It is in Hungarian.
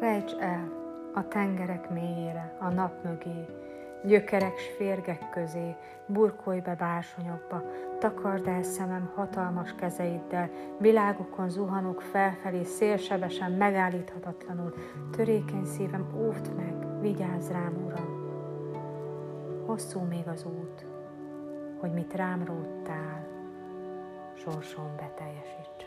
Rejts el a tengerek mélyére, a nap mögé, gyökerek s férgek közé, burkolj be bársonyokba, takard el szemem hatalmas kezeiddel, világokon zuhanok felfelé, szélsebesen, megállíthatatlanul, törékeny szívem, óvd meg, vigyázz rám, Uram. Hosszú még az út, hogy mit rám róttál, sorsom beteljesítsen.